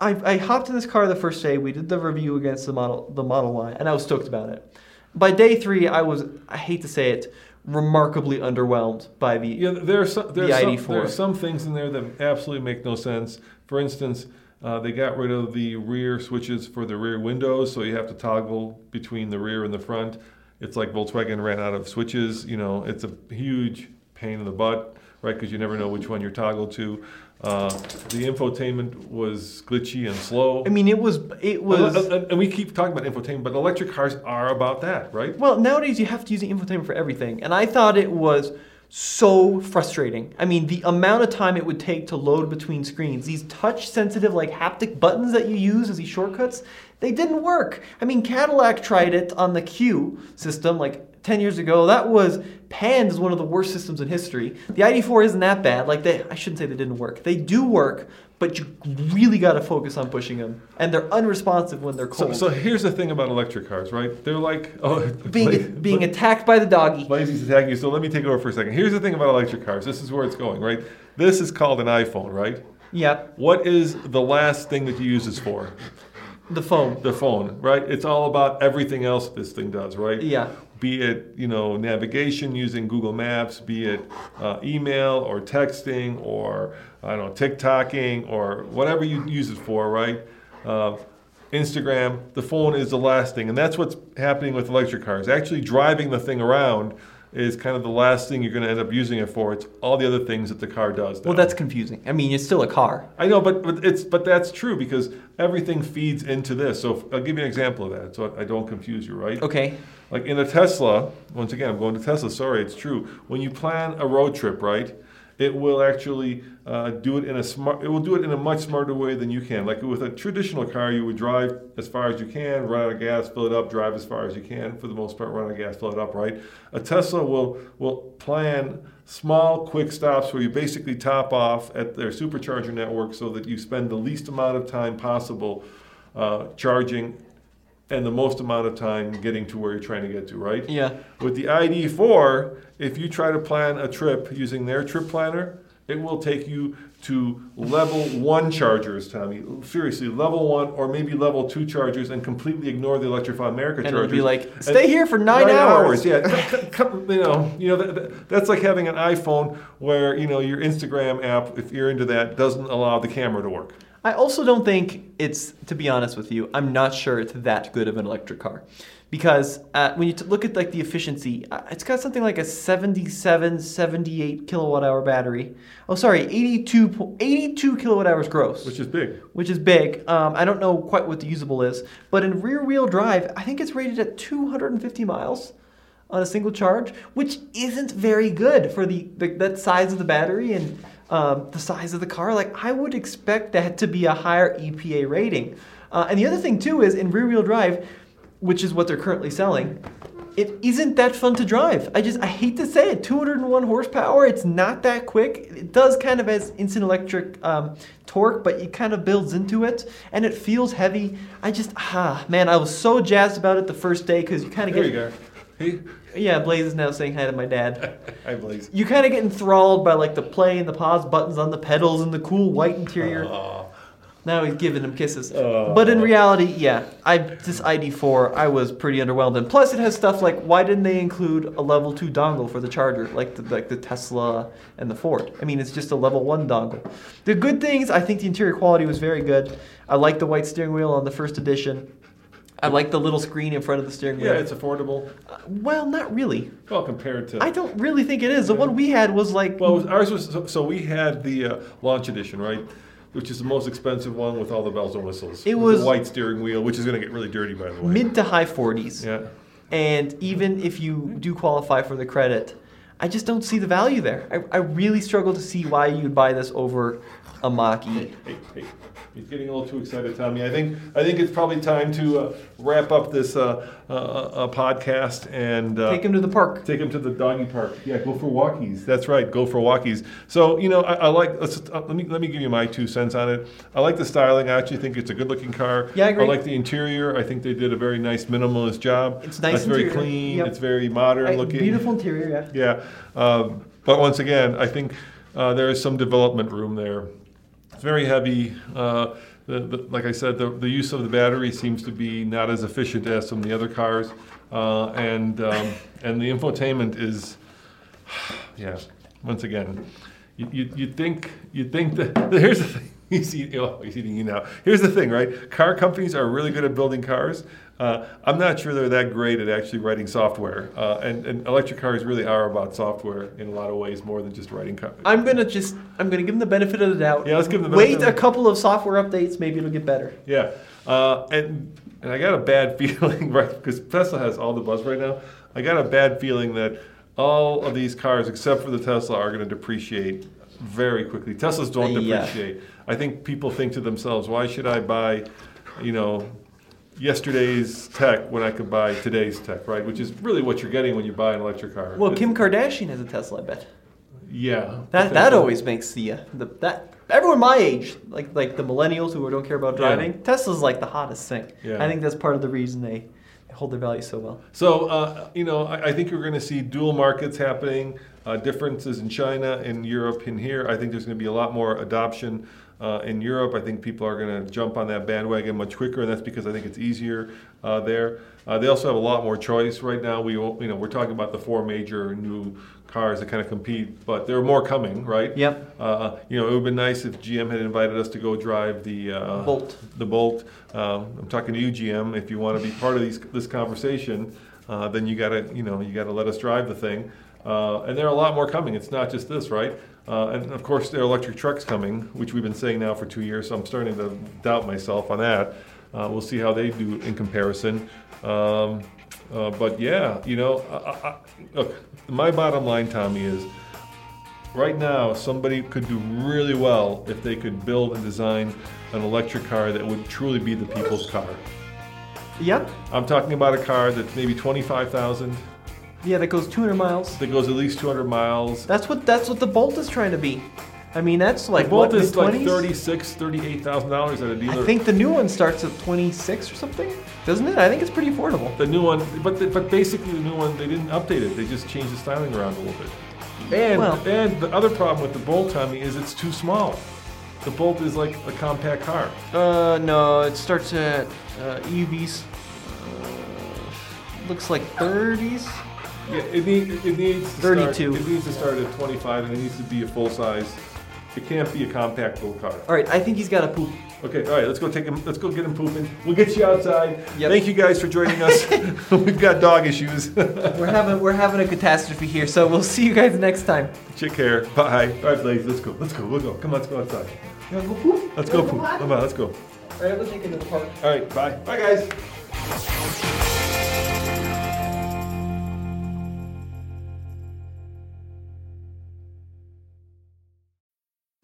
I, I hopped in this car the first day. We did the review against the model the Model Y, and I was stoked about it. By day three, I was I hate to say it, remarkably underwhelmed by the yeah. There are some there, are some, there are some things in there that absolutely make no sense. For instance. Uh, they got rid of the rear switches for the rear windows, so you have to toggle between the rear and the front. It's like Volkswagen ran out of switches. You know, it's a huge pain in the butt, right? Because you never know which one you're toggled to. Uh, the infotainment was glitchy and slow. I mean, it was it was, and, we keep talking about infotainment, but electric cars are about that, right? Well, nowadays you have to use the infotainment for everything, and I thought it was so frustrating. I mean, the amount of time it would take to load between screens, these touch sensitive, like haptic buttons that you use as these shortcuts, they didn't work. I mean, Cadillac tried it on the CUE system like 10 years ago. That was panned as one of the worst systems in history. The ID4 isn't that bad. Like, they, I shouldn't say they didn't work. They do work, but you really got to focus on pushing them. And they're unresponsive when they're cold. So, so here's the thing about electric cars, right? They're like [laughs] oh, being being attacked by the doggy. Blazy's attacking you. So let me take over for a second. Here's the thing about electric cars. This is where it's going, right? This is called an iPhone, right? Yep. What is the last thing that you use this for? The phone. The phone, right? It's all about everything else this thing does, right? Yeah. Be it you know navigation using Google Maps, be it uh, email or texting or I don't know TikToking or whatever you use it for, right? Uh, Instagram. The phone is the last thing, and that's what's happening with electric cars. Actually, driving the thing around is kind of the last thing you're going to end up using it for. It's all the other things that the car does. Now. Well, that's confusing. I mean, it's still a car. I know, but, but it's but that's true because everything feeds into this. So if, I'll give you an example of that, so I don't confuse you, right? Okay. Like in a Tesla, once again, I'm going to Tesla. Sorry, it's true. When you plan a road trip, right? it will actually uh, do it in a smart. It will do it in a much smarter way than you can. Like with a traditional car, you would drive as far as you can, run out of gas, fill it up, drive as far as you can. For the most part, run out of gas, fill it up. Right. A Tesla will will plan small, quick stops where you basically top off at their supercharger network so that you spend the least amount of time possible uh, charging and the most amount of time getting to where you're trying to get to, right? Yeah. With the ID4, if you try to plan a trip using their trip planner, it will take you to level one chargers, Tommy. Seriously, level one or maybe level two chargers and completely ignore the Electrify America And chargers. it'll be like, And- stay here for nine, hours. Yeah, [laughs] c- c- you know, you know that, that- that's like having an iPhone where you know your Instagram app, if you're into that, doesn't allow the camera to work. I also don't think it's, to be honest with you, I'm not sure it's that good of an electric car. Because uh, when you t- look at like the efficiency, uh, it's got something like a 77, 78 kilowatt hour battery. Oh, sorry, 82, po- 82 kilowatt hours gross. Which is big. which is big. Um, I don't know quite what the usable is, but in rear wheel drive, I think it's rated at 250 miles on a single charge, which isn't very good for the, the that size of the battery and um, the size of the car. Like I would expect that to be a higher EPA rating. Uh, and the other thing too is in rear wheel drive, which is what they're currently selling. It isn't that fun to drive. I just I hate to say it. 201 horsepower. It's not that quick. It does kind of has instant electric um, torque, but it kind of builds into it, and it feels heavy. I just ah man, I was so jazzed about it the first day because you kind of get. There you go. Yeah. Blaze is now saying hi to my dad. [laughs] hi, Blaze. You kind of get enthralled by like the play and the pause buttons on the pedals and the cool white interior. Now he's giving him kisses. But in reality, yeah, I this ID4 I was pretty underwhelmed. And plus, it has stuff like why didn't they include a level two dongle for the charger like the, like the Tesla and the Ford? I mean, it's just a level one dongle. The good things, I think the interior quality was very good. I like the white steering wheel on the first edition. I like the little screen in front of the steering wheel. Yeah, it's affordable. well, not really. Well, compared to. I don't really think it is. The one we had was like Well, ours was so, so we had the uh, launch edition, right? Which is the most expensive one with all the bells and whistles. It was- the white steering wheel, which is going to get really dirty, by the way. mid to high 40s. Yeah. And even if you do qualify for the credit, I just don't see the value there. I, I really struggle to see why you'd buy this over a Mach-E. Hey, hey, he's getting a little too excited, Tommy. I think I think it's probably time to uh, wrap up this uh, uh, uh, podcast and uh, Take him to the park. Take him to the doggy park. Yeah, go for walkies. That's right, go for walkies. So you know, I, I like. Let's uh, let me let me give you my two cents on it. I like the styling. I actually think it's a good-looking car. Yeah, I agree. I like the interior. I think they did a very nice minimalist job. It's nice It's very clean. Yep. It's very modern Right, looking. Beautiful interior, yeah. Yeah, um, but once again, I think uh, there is some development room there. It's very heavy. Uh, the, the, like I said, the, the use of the battery seems to be not as efficient as some of the other cars, uh, and um, and the infotainment is, [sighs] yeah. Once again, you you you think you think that [laughs] here's the thing. [laughs] He's eating, oh, he's eating you now. Here's the thing, right? Car companies are really good at building cars. Uh, I'm not sure they're that great at actually writing software. Uh, and, and electric cars really are about software in a lot of ways more than just writing code. I'm gonna just I'm gonna give them the benefit of the doubt. Yeah, let's give them the Wait a couple of software updates, maybe it'll get better. Yeah, uh, and and I got a bad [laughs] feeling, right? Because Tesla has all the buzz right now. I got a bad feeling that all of these cars, except for the Tesla, are going to depreciate very quickly. Teslas don't Yeah. depreciate. I think people think to themselves, "Why should I buy, you know, yesterday's tech when I could buy today's tech?" Right? Which is really what you're getting when you buy an electric car. Well, Kim Kardashian has a Tesla, I bet. yeah, That that always makes the, uh, the that everyone my age, like like the millennials who don't care about Yeah. driving, Tesla's like the hottest thing. Yeah. I think that's part of the reason they, hold their value so well. So, uh, you know, I, I think you're going to see dual markets happening, uh, differences in China, in Europe, in here. I think there's going to be a lot more adoption uh, in Europe. I think people are going to jump on that bandwagon much quicker, and that's because I think it's easier uh, there. Uh, they also have a lot more choice right now. We you know we're talking about the four major new cars that kind of compete, but there are more coming, right? Yep. Uh, you know, it would have been nice if GM had invited us to go drive the uh, Bolt. The Bolt. Um, I'm talking to you, GM. If you want to be part of these, this conversation, uh, then you gotta, you know, you gotta let us drive the thing. Uh, and there are a lot more coming. It's not just this, right? Uh, and of course, there are electric trucks coming, which we've been saying now for two years. So I'm starting to doubt myself on that. Uh, we'll see how they do in comparison. Um, uh, but yeah, you know, I, I, look, my bottom line, Tommy, is right now, somebody could do really well if they could build and design an electric car that would truly be the people's car. Yep. I'm talking about a car that's maybe 25,000, Yeah, that goes 200 miles. that goes at least 200 miles. That's what that's what the Bolt is trying to be. I mean, that's like the Bolt what, is like mid-twenties? 36, 38,000 dollars at a dealer. I think the new one starts at 26 or something, doesn't it? I think it's pretty affordable. the new one, but the, but basically the new one they didn't update it. They just changed the styling around a little bit. And Well- and the other problem with the Bolt, Tommy, is it's too small. The Bolt is like a compact car. Uh, no, it starts at uh, EVs. Uh, looks like 30s. Yeah, it, need, it needs to 32. Start, it needs to start at 25, and it needs to be a full size. It can't be a compact little car. All right, I think he's got a poop. Okay, all right, let's go take him. Let's go get him pooping. We'll get you outside. Yep. Thank you guys for joining us. [laughs] [laughs] We've got dog issues. We're having we're having a catastrophe here, so we'll see you guys next time. Take care. Bye. All right, ladies, Let's go. Let's go. We'll go. Come on, let's go outside. You wanna go poop? Let's go wanna poop. Come on, let's go. All right, we'll take it to the park. All right, bye. Bye, guys.